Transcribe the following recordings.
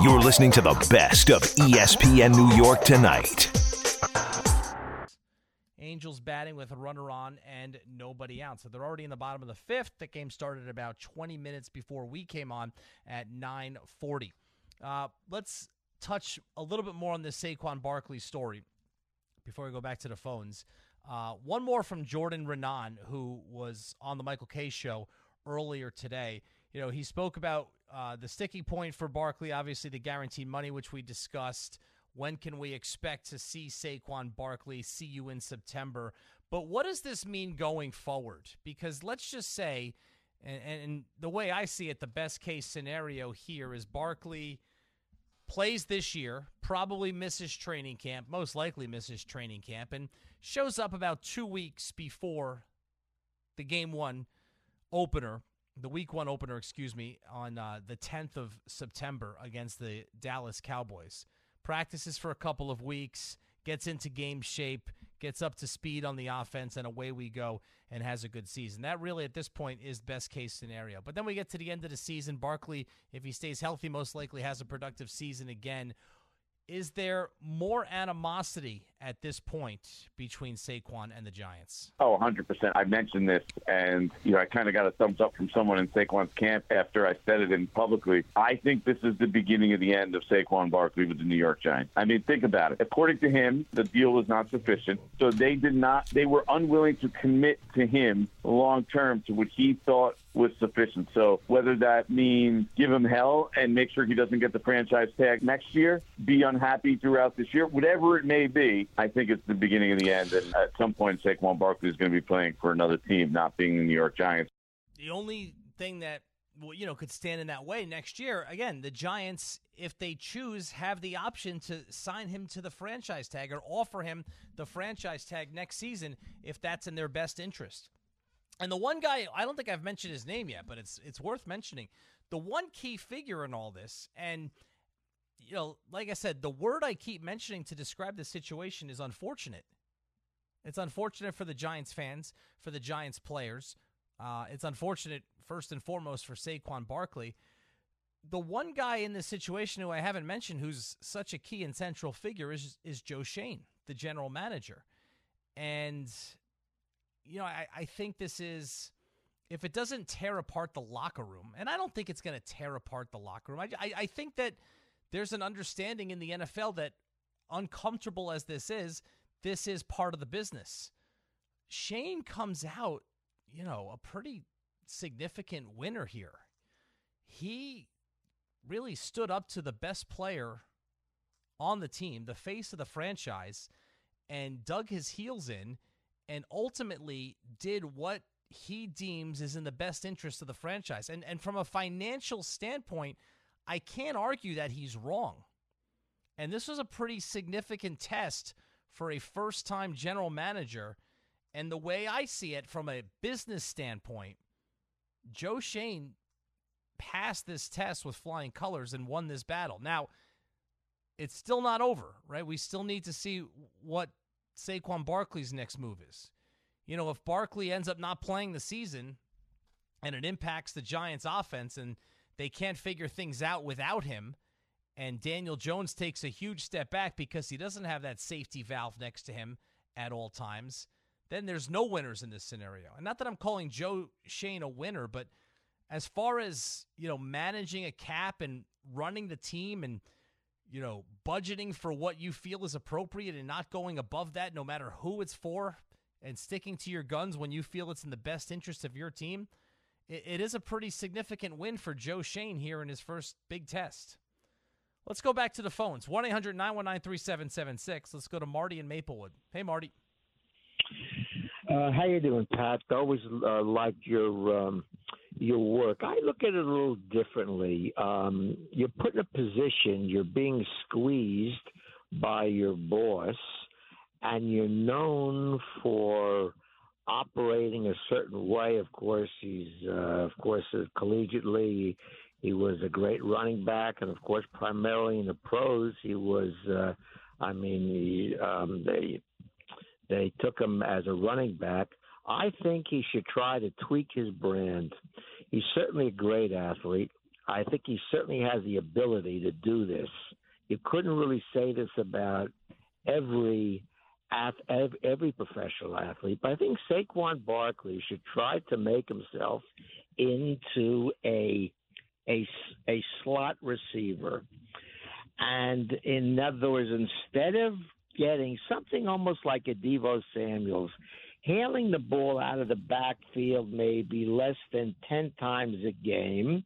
You're listening to the best of ESPN New York tonight. Angels batting with a runner on and nobody out. So they're already in the bottom of the fifth. The game started about 20 minutes before we came on at 9:40. Uh, let's touch a little bit more on this Saquon Barkley story before we go back to the phones. Uh, one more from Jordan Raanan, who was on the Michael Kay show earlier today. You know, he spoke about uh, the sticking point for Barkley, obviously the guaranteed money, which we discussed. When can we expect to see Saquon Barkley see you in September? But what does this mean going forward? Because let's just say, and, and the way I see it, the best case scenario here is Barkley plays this year, probably misses training camp, most likely misses training camp, and shows up about two weeks before the game one opener, the week one opener, excuse me, on uh, the 10th of September against the Dallas Cowboys. Practices for a couple of weeks, gets into game shape, gets up to speed on the offense, and away we go and has a good season. That really, at this point, is best case scenario. But then we get to the end of the season. Barkley, if he stays healthy, most likely has a productive season again. Is there more animosity at this point between Saquon and the Giants? Oh, 100%. I mentioned this, and you know, I kind of got a thumbs up from someone in Saquon's camp after I said it in publicly. I think this is the beginning of the end of Saquon Barkley with the New York Giants. I mean, think about it. According to him, the deal was not sufficient, so they did not. They were unwilling to commit to him long term to what he thought was sufficient. So whether that means give him hell and make sure he doesn't get the franchise tag next year, be unhappy throughout this year, whatever it may be, I think it's the beginning of the end. And at some point, Saquon Barkley is going to be playing for another team, not being the New York Giants. The only thing that well, you know, could stand in that way next year. Again, the Giants, if they choose, have the option to sign him to the franchise tag or offer him the franchise tag next season if that's in their best interest. And the one guy, I don't think I've mentioned his name yet, but it's it's worth mentioning. The one key figure in all this, and you know, like I said, the word I keep mentioning to describe the situation is unfortunate. It's unfortunate for the Giants fans, for the Giants players. Uh, it's unfortunate first and foremost for Saquon Barkley. The one guy in this situation who I haven't mentioned, who's such a key and central figure, is is Joe Schoen, the general manager, and you know, I, I think this is if it doesn't tear apart the locker room, and I don't think it's going to tear apart the locker room. I, I, I think that there's an understanding in the NFL that uncomfortable as this is, this is part of the business. Schoen comes out, you know, a pretty significant winner here. He really stood up to the best player on the team, the face of the franchise, and dug his heels in and ultimately did what he deems is in the best interest of the franchise. And and from a financial standpoint, I can't argue that he's wrong. And this was a pretty significant test for a first-time general manager. And the way I see it from a business standpoint, Joe Schoen passed this test with flying colors and won this battle. Now, it's still not over, right? We still need to see what Saquon Barkley's next move is. You know, if Barkley ends up not playing the season and it impacts the Giants' offense and they can't figure things out without him, and Daniel Jones takes a huge step back because he doesn't have that safety valve next to him at all times, then there's no winners in this scenario. And not that I'm calling Joe Schoen a winner, but as far as, you know, managing a cap and running the team and – you know, budgeting for what you feel is appropriate and not going above that no matter who it's for and sticking to your guns when you feel it's in the best interest of your team, it, it is a pretty significant win for Joe Schoen here in his first big test. Let's go back to the phones 1 800 919 3776. Let's go to Marty in Maplewood. Hey, Marty. Uh, how you doing, Pat? Always uh, liked your um, your work. I look at it a little differently. Um, you're put in a position, you're being squeezed by your boss, and you're known for operating a certain way. Of course, he's uh, of course uh, collegiately. He was a great running back, and of course, primarily in the pros, he was. Uh, I mean, he, um, they they took him as a running back I think he should try to tweak his brand. He's certainly a great athlete. I think he certainly has the ability to do this. You couldn't really say this about every every professional athlete, but I think Saquon Barkley should try to make himself into a a, a slot receiver. And in other words, instead of getting something almost like a Deebo Samuels, hailing the ball out of the backfield maybe less than 10 times a game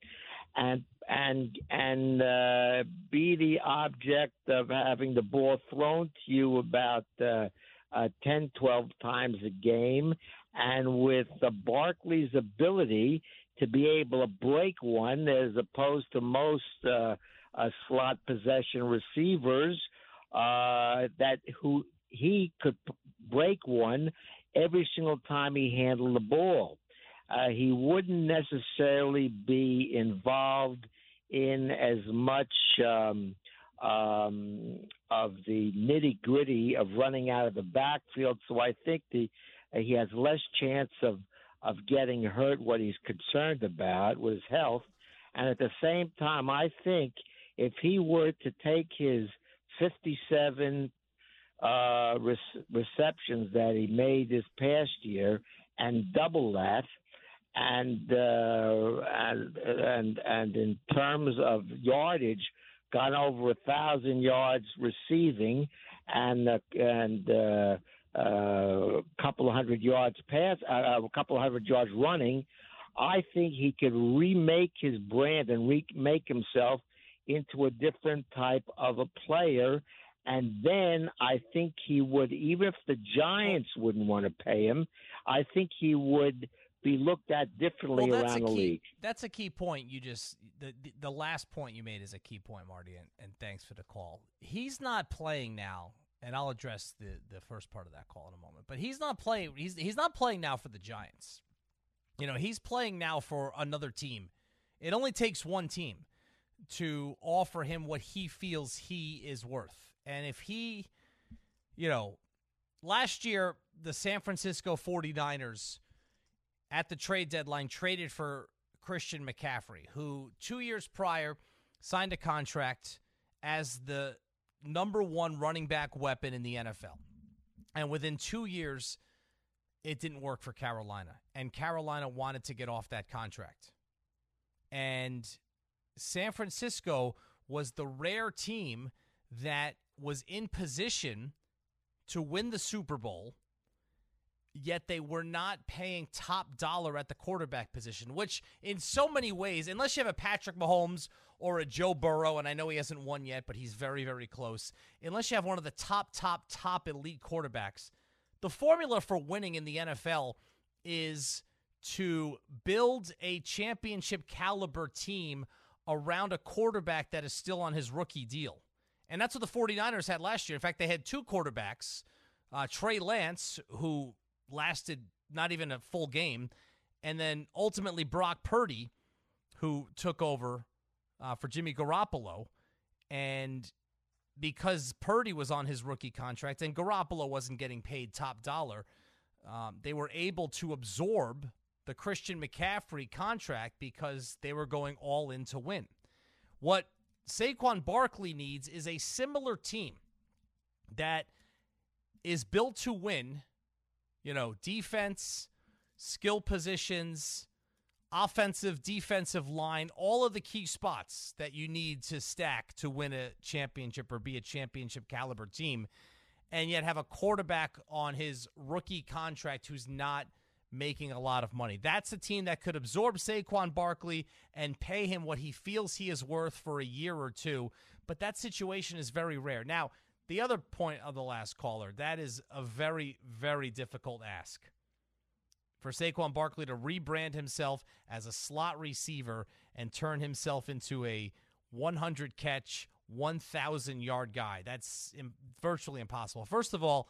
and and and uh, be the object of having the ball thrown to you about uh, uh, 10, 12 times a game, and with the Barkley's ability to be able to break one, as opposed to most uh, uh, slot possession receivers uh, that who he could break one every single time he handled the ball. Uh, he wouldn't necessarily be involved in as much um, um, of the nitty gritty of running out of the backfield. So I think the uh, he has less chance of of getting hurt. What he's concerned about his health, and at the same time, I think if he were to take his 57 uh, re- receptions that he made this past year and double that. And, uh, and and and in terms of yardage, got over a thousand yards receiving, and uh, and uh, uh, a couple of hundred yards pass, uh, a couple of hundred yards running. I think he could remake his brand and remake himself into a different type of a player and then I think he would, even if the Giants wouldn't want to pay him, I think he would be looked at differently well, around the key, league. That's a key point. You just the, the, the last point you made is a key point, Marty, and, and thanks for the call. He's not playing now, and I'll address the the first part of that call in a moment. But he's not playing. He's he's not playing now for the Giants. You know, he's playing now for another team. It only takes one team to offer him what he feels he is worth. And if he, you know, last year, the San Francisco 49ers at the trade deadline traded for Christian McCaffrey, who two years prior signed a contract as the number one running back weapon in the NFL. And within two years, it didn't work for Carolina. And Carolina wanted to get off that contract. And San Francisco was the rare team that was in position to win the Super Bowl, yet they were not paying top dollar at the quarterback position, which in so many ways, unless you have a Patrick Mahomes or a Joe Burrow, and I know he hasn't won yet, but he's very, very close, unless you have one of the top, top, top elite quarterbacks, the formula for winning in the NFL is to build a championship caliber team around a quarterback that is still on his rookie deal. And that's what the 49ers had last year. In fact, they had two quarterbacks uh, Trey Lance, who lasted not even a full game, and then ultimately Brock Purdy, who took over uh, for Jimmy Garoppolo. And because Purdy was on his rookie contract and Garoppolo wasn't getting paid top dollar, um, they were able to absorb the Christian McCaffrey contract because they were going all in to win. What Saquon Barkley needs is a similar team that is built to win, you know, defense, skill positions, offensive, defensive line, all of the key spots that you need to stack to win a championship or be a championship caliber team, and yet have a quarterback on his rookie contract who's not – making a lot of money. That's a team that could absorb Saquon Barkley and pay him what he feels he is worth for a year or two. But that situation is very rare. Now, the other point of the last caller, that is a very, very difficult ask. For Saquon Barkley to rebrand himself as a slot receiver and turn himself into a 100 catch, 1,000 yard guy. That's virtually impossible. First of all,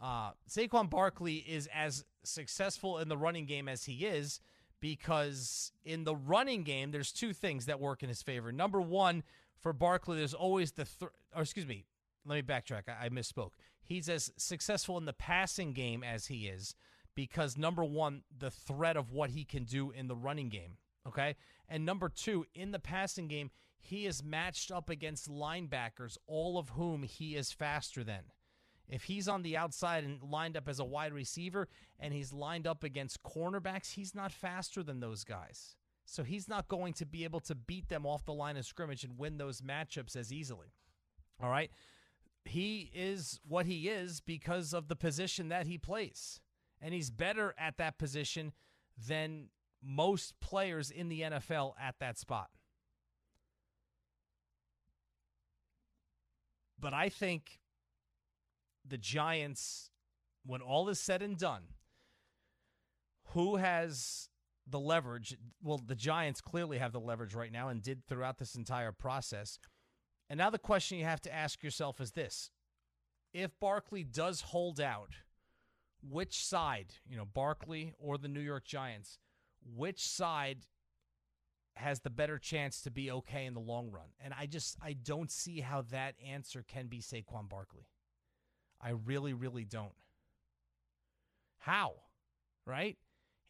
uh, Saquon Barkley is as successful in the running game as he is because in the running game, there's two things that work in his favor. Number one, for Barkley, there's always the, th- or excuse me, let me backtrack. I-, I misspoke. He's as successful in the passing game as he is because number one, the threat of what he can do in the running game. Okay. And number two, in the passing game, he is matched up against linebackers, all of whom he is faster than. If he's on the outside and lined up as a wide receiver and he's lined up against cornerbacks, he's not faster than those guys. So he's not going to be able to beat them off the line of scrimmage and win those matchups as easily. All right. He is what he is because of the position that he plays. And he's better at that position than most players in the NFL at that spot. But I think the Giants, when all is said and done, who has the leverage? Well, the Giants clearly have the leverage right now and did throughout this entire process. And now the question you have to ask yourself is this if Barkley does hold out, which side, you know, Barkley or the New York Giants, which side has the better chance to be okay in the long run? And I just I don't see how that answer can be Saquon Barkley. I really, really don't. How? Right?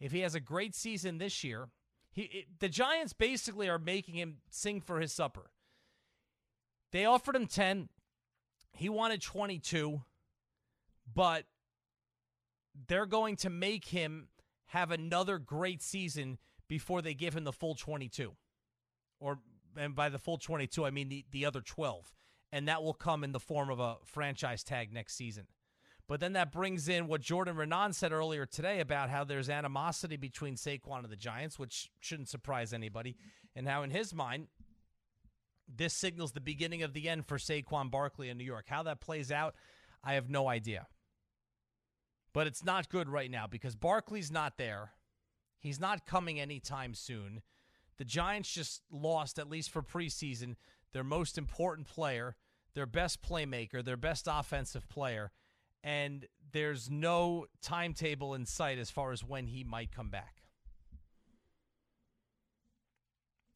If he has a great season this year, he it, the Giants basically are making him sing for his supper. They offered him 10. He wanted 22, but they're going to make him have another great season before they give him the full 22. Or and by the full 22, I mean the, the other 12 and that will come in the form of a franchise tag next season. But then that brings in what Jordan Raanan said earlier today about how there's animosity between Saquon and the Giants, which shouldn't surprise anybody, and how in his mind, this signals the beginning of the end for Saquon Barkley in New York. How that plays out, I have no idea. But it's not good right now because Barkley's not there. He's not coming anytime soon. The Giants just lost, at least for preseason, their most important player, their best playmaker, their best offensive player, and there's no timetable in sight as far as when he might come back.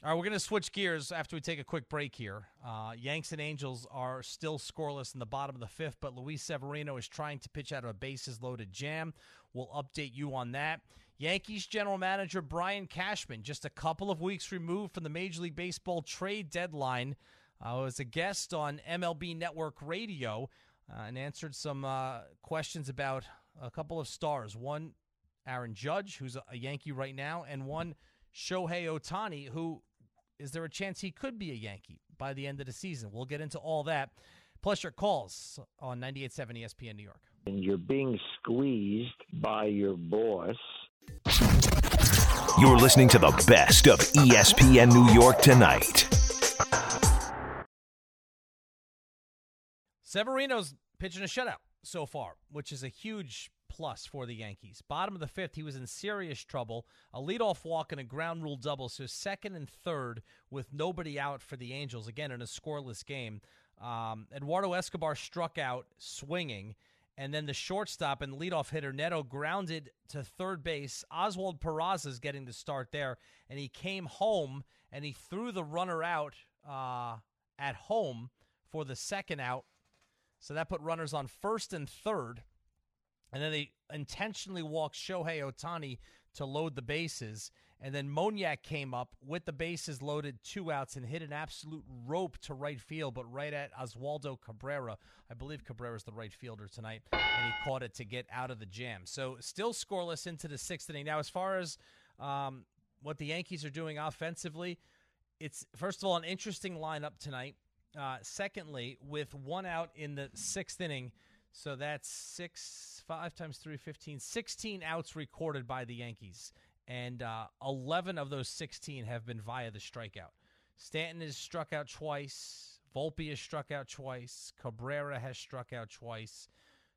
All right, we're going to switch gears after we take a quick break here. Uh, Yanks and Angels are still scoreless in the bottom of the fifth, but Luis Severino is trying to pitch out of a bases loaded jam. We'll update you on that. Yankees general manager Brian Cashman, just a couple of weeks removed from the Major League Baseball trade deadline, uh, was a guest on MLB Network Radio uh, and answered some uh, questions about a couple of stars. One, Aaron Judge, who's a Yankee right now, and one, Shohei Ohtani, who is there a chance he could be a Yankee by the end of the season? We'll get into all that. Plus your calls on 98.7 ESPN New York. And you're being squeezed by your boss you're listening to the best of ESPN New York tonight. Severino's pitching a shutout so far, which is a huge plus for the Yankees. Bottom of the fifth, he was in serious trouble. A leadoff walk and a ground rule double, so second and third with nobody out for the Angels. Again, in a scoreless game. Um, Eduardo Escobar struck out swinging. And then the shortstop and leadoff hitter Neto grounded to third base. Oswald Peraza is getting the start there, and he came home and he threw the runner out uh, at home for the second out. So that put runners on first and third. And then they intentionally walked Shohei Ohtani to load the bases. And then Moniak came up with the bases loaded, two outs, and hit an absolute rope to right field, but right at Oswaldo Cabrera. I believe Cabrera's the right fielder tonight, and he caught it to get out of the jam. So still scoreless into the sixth inning. Now, as far as um, what the Yankees are doing offensively, it's first of all an interesting lineup tonight. Uh, secondly, with one out in the sixth inning, so that's six, five times three, 15, 16 outs recorded by the Yankees and uh, 11 of those 16 have been via the strikeout. Stanton has struck out twice. Volpe has struck out twice. Cabrera has struck out twice.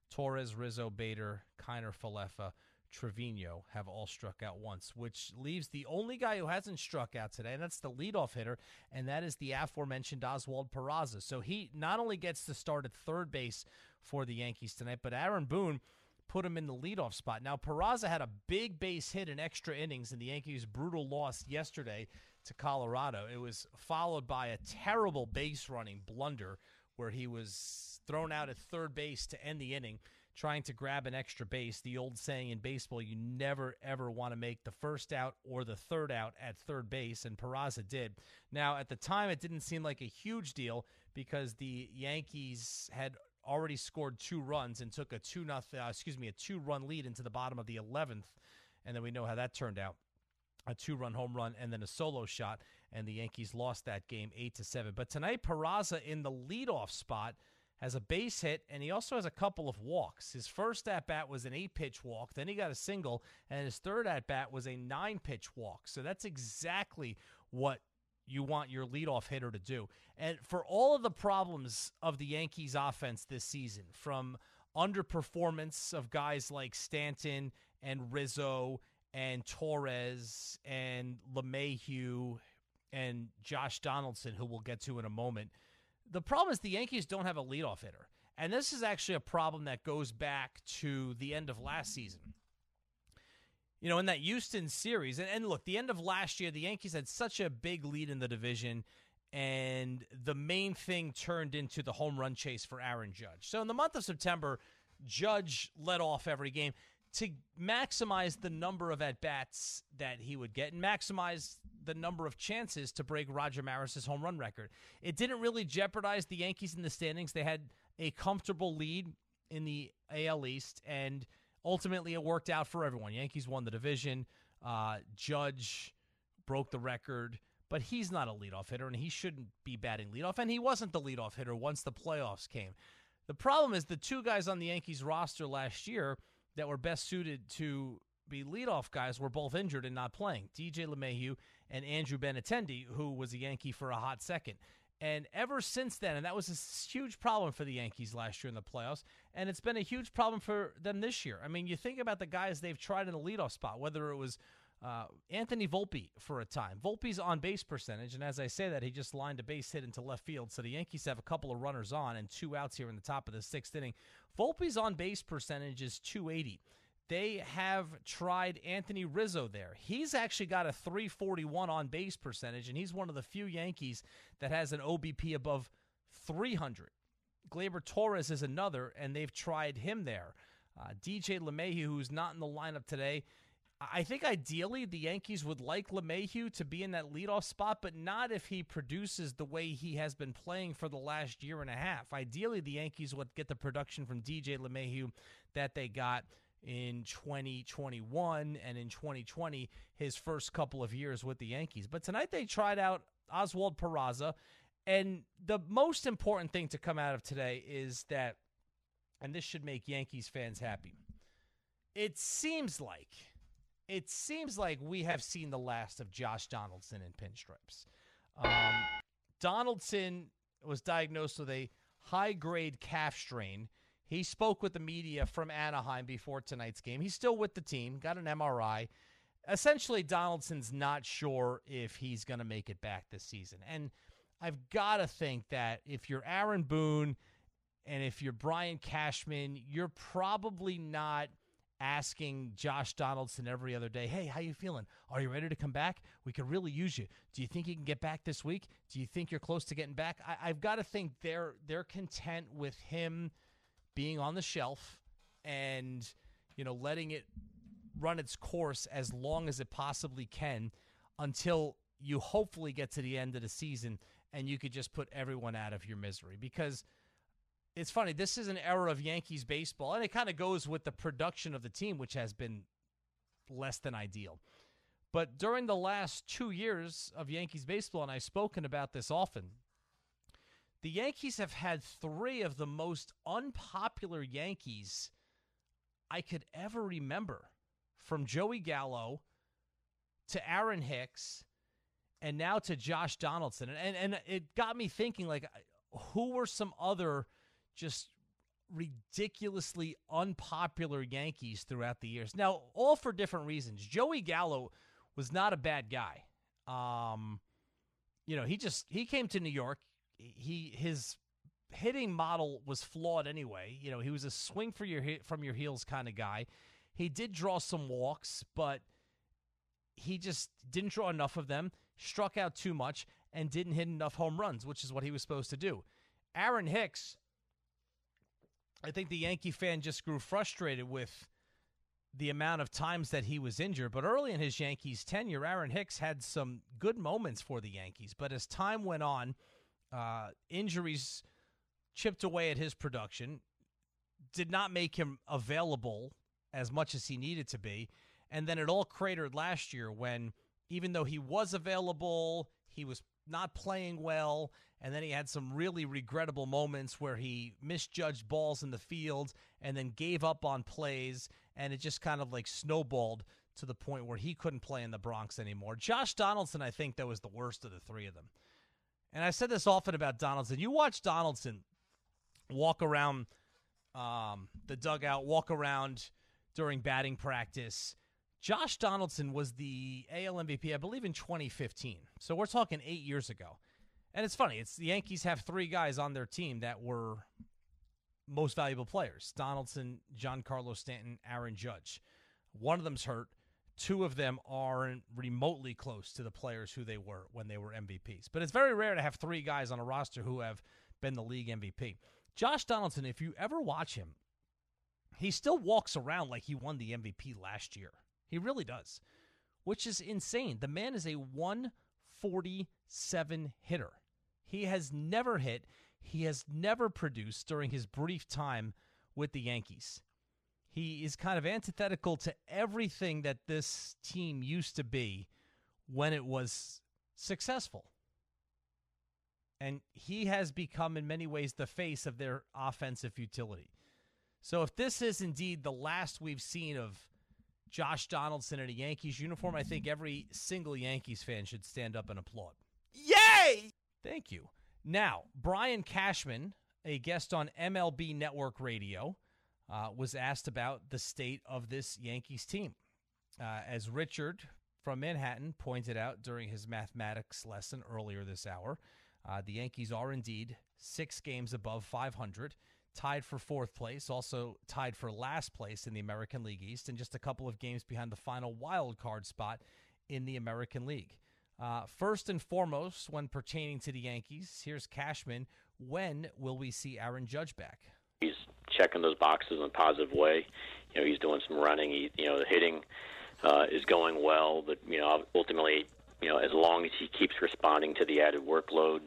Torres, Rizzo, Bader, Kiner-Falefa, Trevino have all struck out once, which leaves the only guy who hasn't struck out today, and that's the leadoff hitter, and that is the aforementioned Oswald Peraza. So he not only gets to start at third base for the Yankees tonight, but Aaron Boone – put him in the leadoff spot. Now, Peraza had a big base hit in extra innings in the Yankees' brutal loss yesterday to Colorado. It was followed by a terrible base running blunder where he was thrown out at third base to end the inning. trying to grab an extra base. The old saying in baseball, you never ever want to make the first out or the third out at third base, and Peraza did. Now, at the time, it didn't seem like a huge deal because the Yankees had already scored two runs and took a two nothing, uh, excuse me, a two run lead into the bottom of the eleventh, and then we know how that turned out. A two-run home run and then a solo shot, and the Yankees lost that game eight to seven. But tonight, Peraza in the leadoff spot has a base hit, and he also has a couple of walks. His first at bat was an eight pitch walk, then he got a single, and his third at bat was a nine pitch walk. So that's exactly what you want your leadoff hitter to do. And for all of the problems of the Yankees offense this season, from underperformance of guys like Stanton and Rizzo and Torres and LeMahieu and Josh Donaldson, who we'll get to in a moment – the problem is the Yankees don't have a leadoff hitter. And this is actually a problem that goes back to the end of last season. You know, in that Houston series, and, and look, the end of last year, the Yankees had such a big lead in the division, and the main thing turned into the home run chase for Aaron Judge. So in the month of September, Judge led off every game to maximize the number of at bats that he would get and maximize the number of chances to break Roger Maris's home run record. It didn't really jeopardize the Yankees in the standings. They had a comfortable lead in the AL East, and ultimately it worked out for everyone. Yankees won the division. Uh, Judge broke the record, but he's not a leadoff hitter, and he shouldn't be batting leadoff. And he wasn't the leadoff hitter once the playoffs came. The problem is the two guys on the Yankees roster last year that were best suited to be leadoff guys were both injured and not playing. DJ LeMahieu and Andrew Benintendi, who was a Yankee for a hot second. And ever since then, and that was a huge problem for the Yankees last year in the playoffs, and it's been a huge problem for them this year. I mean, you think about the guys they've tried in the leadoff spot, whether it was uh, Anthony Volpe for a time. Volpe's on base percentage, and as I say that, he just lined a base hit into left field. So the Yankees have a couple of runners on and two outs here in the top of the sixth inning. Volpe's on base percentage is 280 they have tried Anthony Rizzo there. He's actually got a 341 on base percentage, and he's one of the few Yankees that has an OBP above 300. Gleyber Torres is another, and they've tried him there. Uh, DJ LeMahieu, who's not in the lineup today, I think ideally the Yankees would like LeMahieu to be in that leadoff spot, but not if he produces the way he has been playing for the last year and a half. Ideally, the Yankees would get the production from DJ LeMahieu that they got in 2021 and in 2020, his first couple of years with the Yankees. But tonight they tried out Oswald Peraza. And the most important thing to come out of today is that, and this should make Yankees fans happy. It seems like, it seems like we have seen the last of Josh Donaldson in pinstripes. Um, Donaldson was diagnosed with a high grade calf strain he spoke with the media from Anaheim before tonight's game. He's still with the team, got an MRI. Essentially, Donaldson's not sure if he's going to make it back this season. And I've got to think that if you're Aaron Boone and if you're Brian Cashman, you're probably not asking Josh Donaldson every other day, "Hey, how you feeling? Are you ready to come back? We could really use you. Do you think you can get back this week? Do you think you're close to getting back?" I, have got to think they're they're content with him – being on the shelf and you know letting it run its course as long as it possibly can until you hopefully get to the end of the season and you could just put everyone out of your misery. Because it's funny this is an era of Yankees baseball and it kind of goes with the production of the team which has been less than ideal. But during the last 2 years of Yankees baseball and I've spoken about this often the Yankees have had three of the most unpopular Yankees I could ever remember from Joey Gallo to Aaron Hicks and now to Josh Donaldson. And, and it got me thinking, like, who were some other just ridiculously unpopular Yankees throughout the years? Now, all for different reasons. Joey Gallo was not a bad guy. Um, you know, he just he came to New York he his hitting model was flawed anyway. You know, he was a swing for your from your heels kind of guy. He did draw some walks, but he just didn't draw enough of them, struck out too much, and didn't hit enough home runs, which is what he was supposed to do. Aaron Hicks I think the Yankee fan just grew frustrated with the amount of times that he was injured. But early in his Yankees tenure, Aaron Hicks had some good moments for the Yankees. But as time went on, uh, injuries chipped away at his production, did not make him available as much as he needed to be. And then it all cratered last year when, even though he was available, he was not playing well. And then he had some really regrettable moments where he misjudged balls in the field and then gave up on plays. And it just kind of like snowballed to the point where he couldn't play in the Bronx anymore. Josh Donaldson, I think, that was the worst of the three of them. And I said this often about Donaldson. You watch Donaldson walk around um, the dugout, walk around during batting practice. Josh Donaldson was the AL MVP, I believe, in 2015. So we're talking eight years ago. And it's funny. It's the Yankees have three guys on their team that were most valuable players: Donaldson, Giancarlo Stanton, Aaron Judge. One of them's hurt. Two of them aren't remotely close to the players who they were when they were MVPs. But it's very rare to have three guys on a roster who have been the league MVP. Josh Donaldson, if you ever watch him, he still walks around like he won the MVP last year. He really does, which is insane. The man is a 147 hitter. He has never hit, he has never produced during his brief time with the Yankees. He is kind of antithetical to everything that this team used to be when it was successful. And he has become, in many ways, the face of their offensive futility. So, if this is indeed the last we've seen of Josh Donaldson in a Yankees uniform, I think every single Yankees fan should stand up and applaud. Yay! Thank you. Now, Brian Cashman, a guest on MLB Network Radio, uh, was asked about the state of this Yankees team. Uh, as Richard from Manhattan pointed out during his mathematics lesson earlier this hour, uh, the Yankees are indeed six games above 500, tied for fourth place, also tied for last place in the American League East, and just a couple of games behind the final wild card spot in the American League. Uh, first and foremost, when pertaining to the Yankees, here's Cashman. When will we see Aaron Judge back? He's checking those boxes in a positive way. You know, he's doing some running. He, you know, the hitting uh, is going well, but you know, ultimately, you know, as long as he keeps responding to the added workload,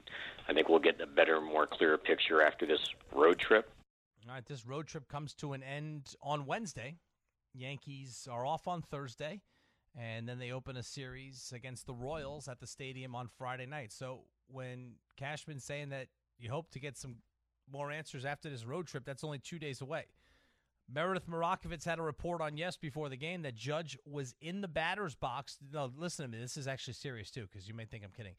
I think we'll get a better, more clearer picture after this road trip. All right, this road trip comes to an end on Wednesday. Yankees are off on Thursday and then they open a series against the Royals at the stadium on Friday night. So when Cashman's saying that you hope to get some more answers after this road trip, that's only two days away. Meredith Marakovits had a report on yes before the game that Judge was in the batter's box. No, listen to me. This is actually serious too, because you may think I'm kidding.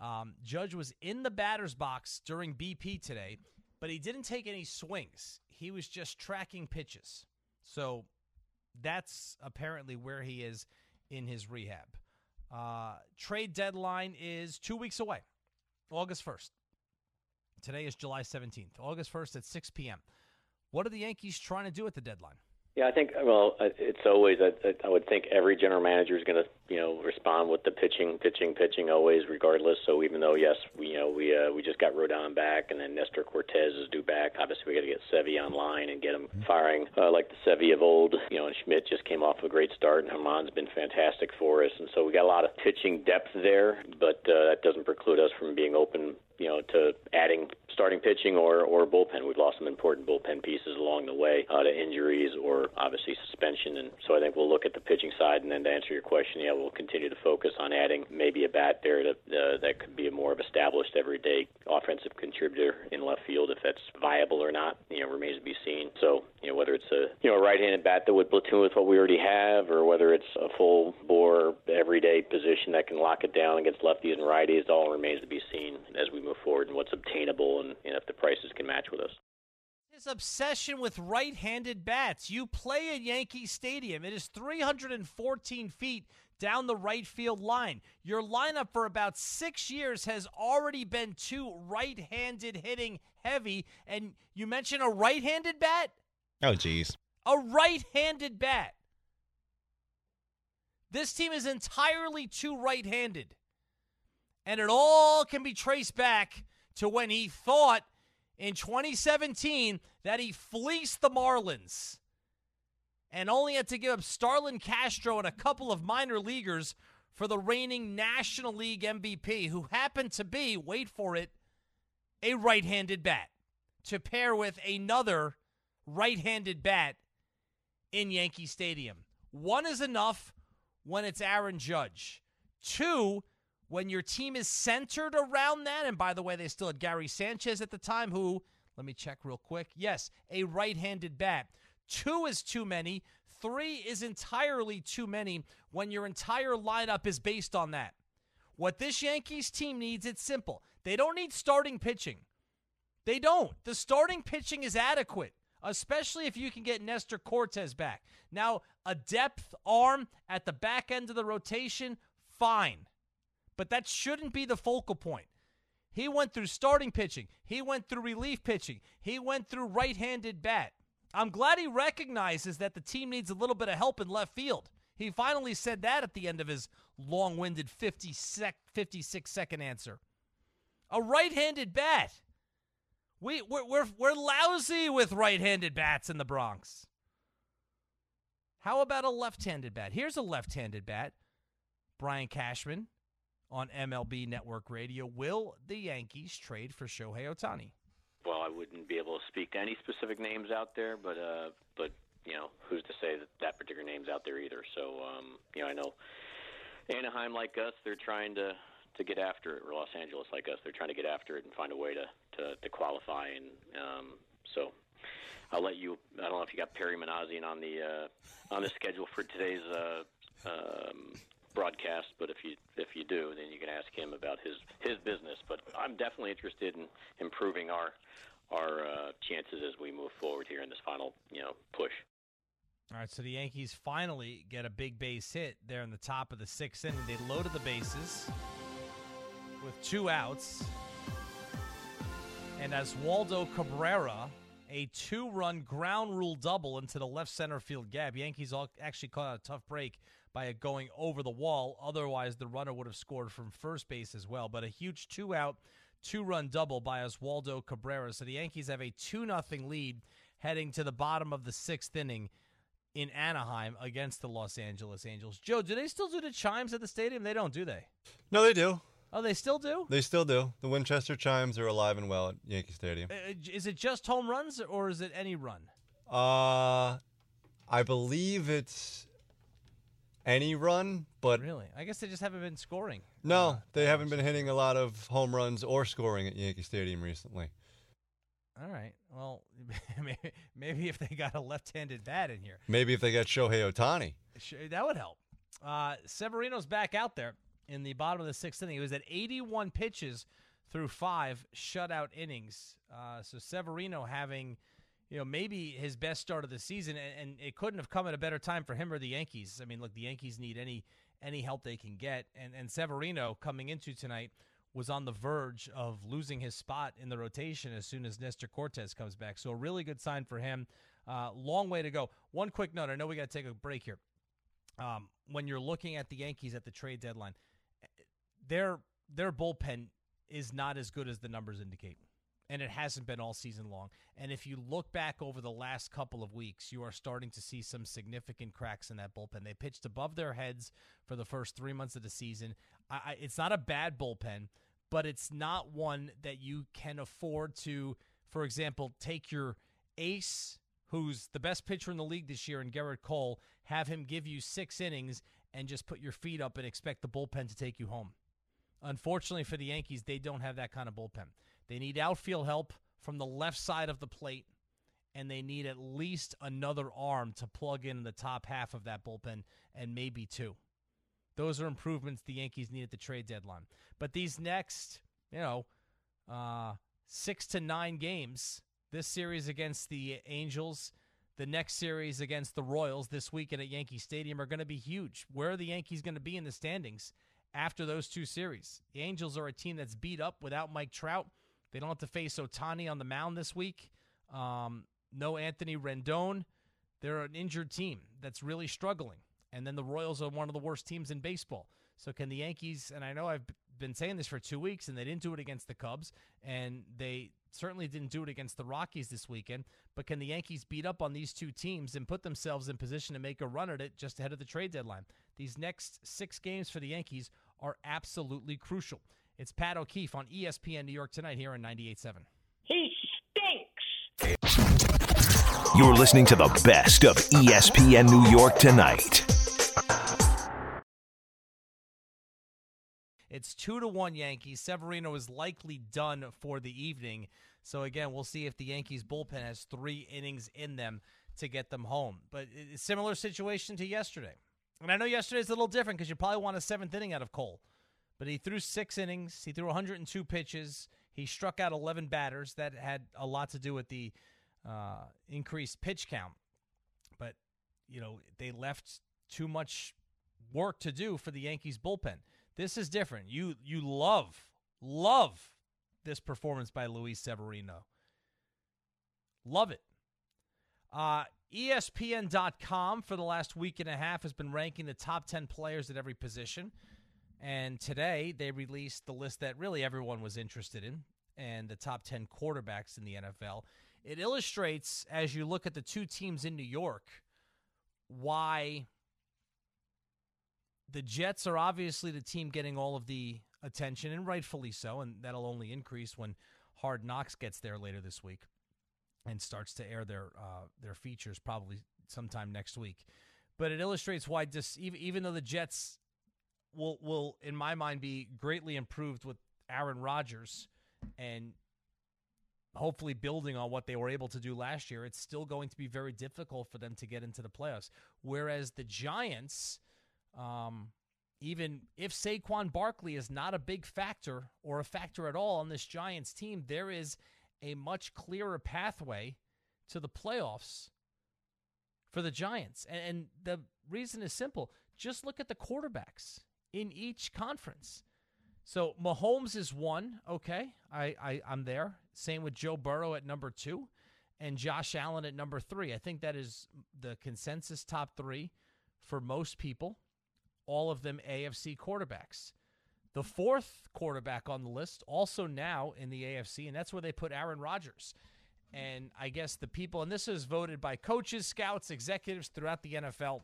Um, Judge was in the batter's box during BP today, but he didn't take any swings. He was just tracking pitches. So that's apparently where he is in his rehab. Uh, trade deadline is two weeks away, August 1st. Today is July 17th, August 1st at 6 p.m. What are the Yankees trying to do at the deadline? Yeah, I think well, it's always I, I would think every general manager is going to you know respond with the pitching, pitching, pitching always, regardless. So even though yes, we you know we uh, we just got Rodon back, and then Nestor Cortes is due back. Obviously, we got to get Sevy online and get him firing uh, like the Sevy of old. You know, and Schmidt just came off a great start, and Germán's been fantastic for us, and so we got a lot of pitching depth there. But uh, that doesn't preclude us from being open you know, to adding starting pitching or or bullpen. We've lost some important bullpen pieces along the way uh, to injuries or obviously suspension, and so I think we'll look at the pitching side. And then to answer your question, yeah, we'll continue to focus on adding maybe a bat there to, uh, that could be a more of established everyday offensive contributor in left field. If that's viable or not, you know, remains to be seen. So you know, whether it's a you know a right-handed bat that would platoon with what we already have, or whether it's a full bore everyday position that can lock it down against lefties and righties, all remains to be seen as we move forward and what's obtainable and, and if the prices can match with us. His obsession with right handed bats. You play at Yankee Stadium, it is 314 feet down the right field line. Your lineup for about six years has already been too right handed hitting heavy. And you mentioned a right handed bat? Oh, geez. A right handed bat. This team is entirely too right handed. And it all can be traced back to when he thought in 2017 that he fleeced the Marlins and only had to give up Starlin Castro and a couple of minor leaguers for the reigning National League MVP, who happened to be, wait for it, a right handed bat to pair with another right handed bat in Yankee Stadium. One is enough when it's Aaron Judge. Two, when your team is centered around that, and by the way, they still had Gary Sanchez at the time, who, let me check real quick. Yes, a right handed bat. Two is too many. Three is entirely too many when your entire lineup is based on that. What this Yankees team needs, it's simple. They don't need starting pitching. They don't. The starting pitching is adequate, especially if you can get Nestor Cortes back. Now, a depth arm at the back end of the rotation, fine. But that shouldn't be the focal point. He went through starting pitching, he went through relief pitching, he went through right handed bat. I'm glad he recognizes that the team needs a little bit of help in left field. He finally said that at the end of his long winded 50 sec- 56 second answer. A right handed bat. We, we're, we're, we're lousy with right handed bats in the Bronx. How about a left handed bat? Here's a left handed bat. Brian Cashman on MLB Network Radio. Will the Yankees trade for Shohei Ohtani? Well, I wouldn't be able to speak to any specific names out there, but uh, but you know, who's to say that that particular name's out there either? So um, you know, I know Anaheim, like us, they're trying to to get after it, or Los Angeles, like us, they're trying to get after it and find a way to to, to qualify. And um, so I'll let you. I don't know if you got Perry Minasian on the uh, on the schedule for today's uh, um, broadcast, but if you if you do, then you can ask him about his his business. But I'm definitely interested in improving our our uh, chances as we move forward here in this final you know push. All right, so the Yankees finally get a big base hit there in the top of the sixth inning. They loaded the bases with two outs. And as Waldo Cabrera, a two run ground rule double into the left center field gap, Yankees all actually caught a tough break by it going over the wall. Otherwise, the runner would have scored from first base as well. But a huge two out, two run double by Oswaldo Cabrera. So the Yankees have a 2 0 lead heading to the bottom of the sixth inning in Anaheim against the Los Angeles Angels. Joe, do they still do the chimes at the stadium? They don't, do they? No, they do. Oh, they still do? They still do. The Winchester chimes are alive and well at Yankee Stadium. Uh, Is it just home runs or is it any run? Uh, I believe it's any run, but Really? I guess they just haven't been scoring. no, uh, they haven't been hitting a lot of home runs or scoring at Yankee Stadium recently. All right. Well, maybe, maybe if they got a left-handed bat in here, Maybe if they got Shohei Ohtani. that would help. Uh, Severino's back out there in the bottom of the sixth inning. He was at 81 pitches through five shutout innings. Uh, so Severino having, you know, maybe his best start of the season, and, and it couldn't have come at a better time for him or the Yankees. I mean, look, the Yankees need any any help they can get, and and Severino coming into tonight was on the verge of losing his spot in the rotation as soon as Nestor Cortes comes back. So a really good sign for him. Uh, long way to go. One quick note. I know we got to take a break here. Um, when you're looking at the Yankees at the trade deadline, their their bullpen is not as good as the numbers indicate. And it hasn't been all season long. And if you look back over the last couple of weeks, you are starting to see some significant cracks in that bullpen. They pitched above their heads for the first three months of the season. I, I, it's not a bad bullpen, but it's not one that you can afford to, for example, take your ace, who's the best pitcher in the league this year, and Gerrit Cole, have him give you six innings and just put your feet up and expect the bullpen to take you home. Unfortunately for the Yankees, they don't have that kind of bullpen. They need outfield help from the left side of the plate, and they need at least another arm to plug in the top half of that bullpen, and maybe two. Those are improvements the Yankees need at the trade deadline. But these next, you know, uh, six to nine games, this series against the Angels, the next series against the Royals this weekend at Yankee Stadium are going to be huge. Where are the Yankees going to be in the standings after those two series? The Angels are a team that's beat up without Mike Trout. They don't have to face Ohtani on the mound this week. Um, no Anthony Rendon. They're an injured team that's really struggling. And then the Royals are one of the worst teams in baseball. So can the Yankees? And I know I've been saying this for two weeks, and they didn't do it against the Cubs, and they Certainly didn't do it against the Rockies this weekend, but can the Yankees beat up on these two teams and put themselves in position to make a run at it just ahead of the trade deadline? These next six games for the Yankees are absolutely crucial. It's Pat O'Keefe on ESPN New York tonight here on 98.7. He stinks. You're listening to the best of ESPN New York tonight. It's two to one Yankees. Severino is likely done for the evening. So again, we'll see if the Yankees bullpen has three innings in them to get them home. But similar situation to yesterday. And I know yesterday's a little different because you probably want a seventh inning out of Cole. But he threw six innings. He threw 102 pitches. He struck out 11 batters. That had a lot to do with the uh, increased pitch count. But, you know, they left too much work to do for the Yankees bullpen. This is different. You you love love this performance by Luis Severino. Love it. Uh, ESPN.com for the last week and a half has been ranking the top 10 players at every position. And today they released the list that really everyone was interested in and the top 10 quarterbacks in the NFL. It illustrates, as you look at the two teams in New York, why the Jets are obviously the team getting all of the attention, and rightfully so, and that'll only increase when Hard Knocks gets there later this week and starts to air their uh, their features probably sometime next week. But it illustrates why just even, even though the Jets will will in my mind be greatly improved with Aaron Rodgers and hopefully building on what they were able to do last year, it's still going to be very difficult for them to get into the playoffs. Whereas the Giants um, even if Saquon Barkley is not a big factor or a factor at all on this Giants team, there is a much clearer pathway to the playoffs for the Giants. And, and the reason is simple just look at the quarterbacks in each conference. So Mahomes is one. Okay, I, I I'm there. Same with Joe Burrow at number two, and Josh Allen at number three. I think that is the consensus top three for most people all of them AFC quarterbacks. The fourth quarterback on the list, also now in the AFC, and that's where they put Aaron Rodgers. And I guess the people, and this is voted by coaches, scouts, executives throughout the NFL.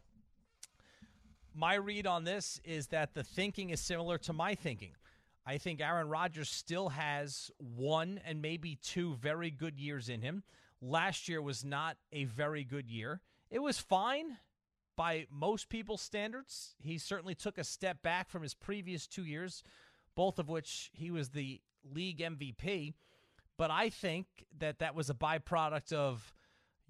My read on this is that the thinking is similar to my thinking. I think Aaron Rodgers still has one and maybe two very good years in him. Last year was not a very good year. It was fine by most people's standards. He certainly took a step back from his previous two years, both of which he was the league MVP. But I think that that was a byproduct of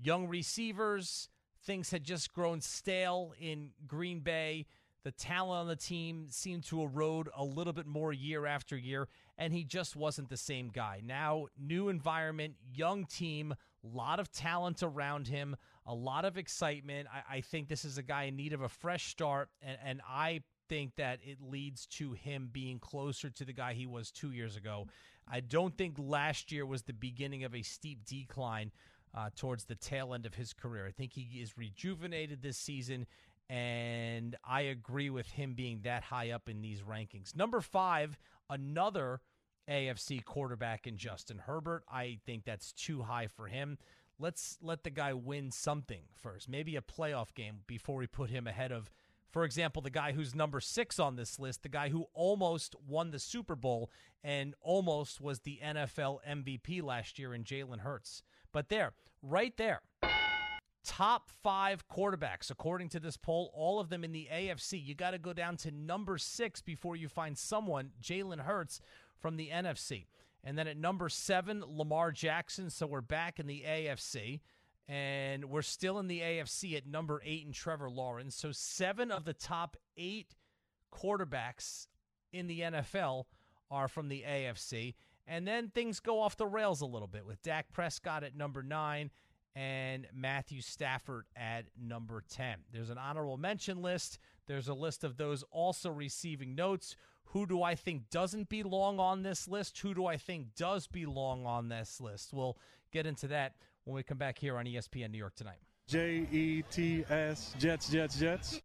young receivers. Things had just grown stale in Green Bay. The talent on the team seemed to erode a little bit more year after year, and he just wasn't the same guy. Now, new environment, young team, a lot of talent around him a lot of excitement. I, I think this is a guy in need of a fresh start, and, and I think that it leads to him being closer to the guy he was two years ago. I don't think last year was the beginning of a steep decline uh, towards the tail end of his career. I think he is rejuvenated this season, and I agree with him being that high up in these rankings. Number five, another AFC quarterback in Justin Herbert. I think that's too high for him let's let the guy win something first, maybe a playoff game before we put him ahead of, for example, the guy who's number six on this list, the guy who almost won the Super Bowl and almost was the NFL MVP last year in Jalen Hurts. But there, right there, top five quarterbacks, according to this poll, all of them in the AFC. You got to go down to number six before you find someone, Jalen Hurts, from the NFC. And then at number seven, Lamar Jackson. So we're back in the AFC. And we're still in the AFC at number eight in Trevor Lawrence. So seven of the top eight quarterbacks in the NFL are from the AFC. And then things go off the rails a little bit with Dak Prescott at number nine and Matthew Stafford at number 10. There's an honorable mention list. There's a list of those also receiving notes. Who do I think doesn't belong on this list? Who do I think does belong on this list? We'll get into that when we come back here on ESPN New York tonight. J E T S, Jets, Jets, Jets.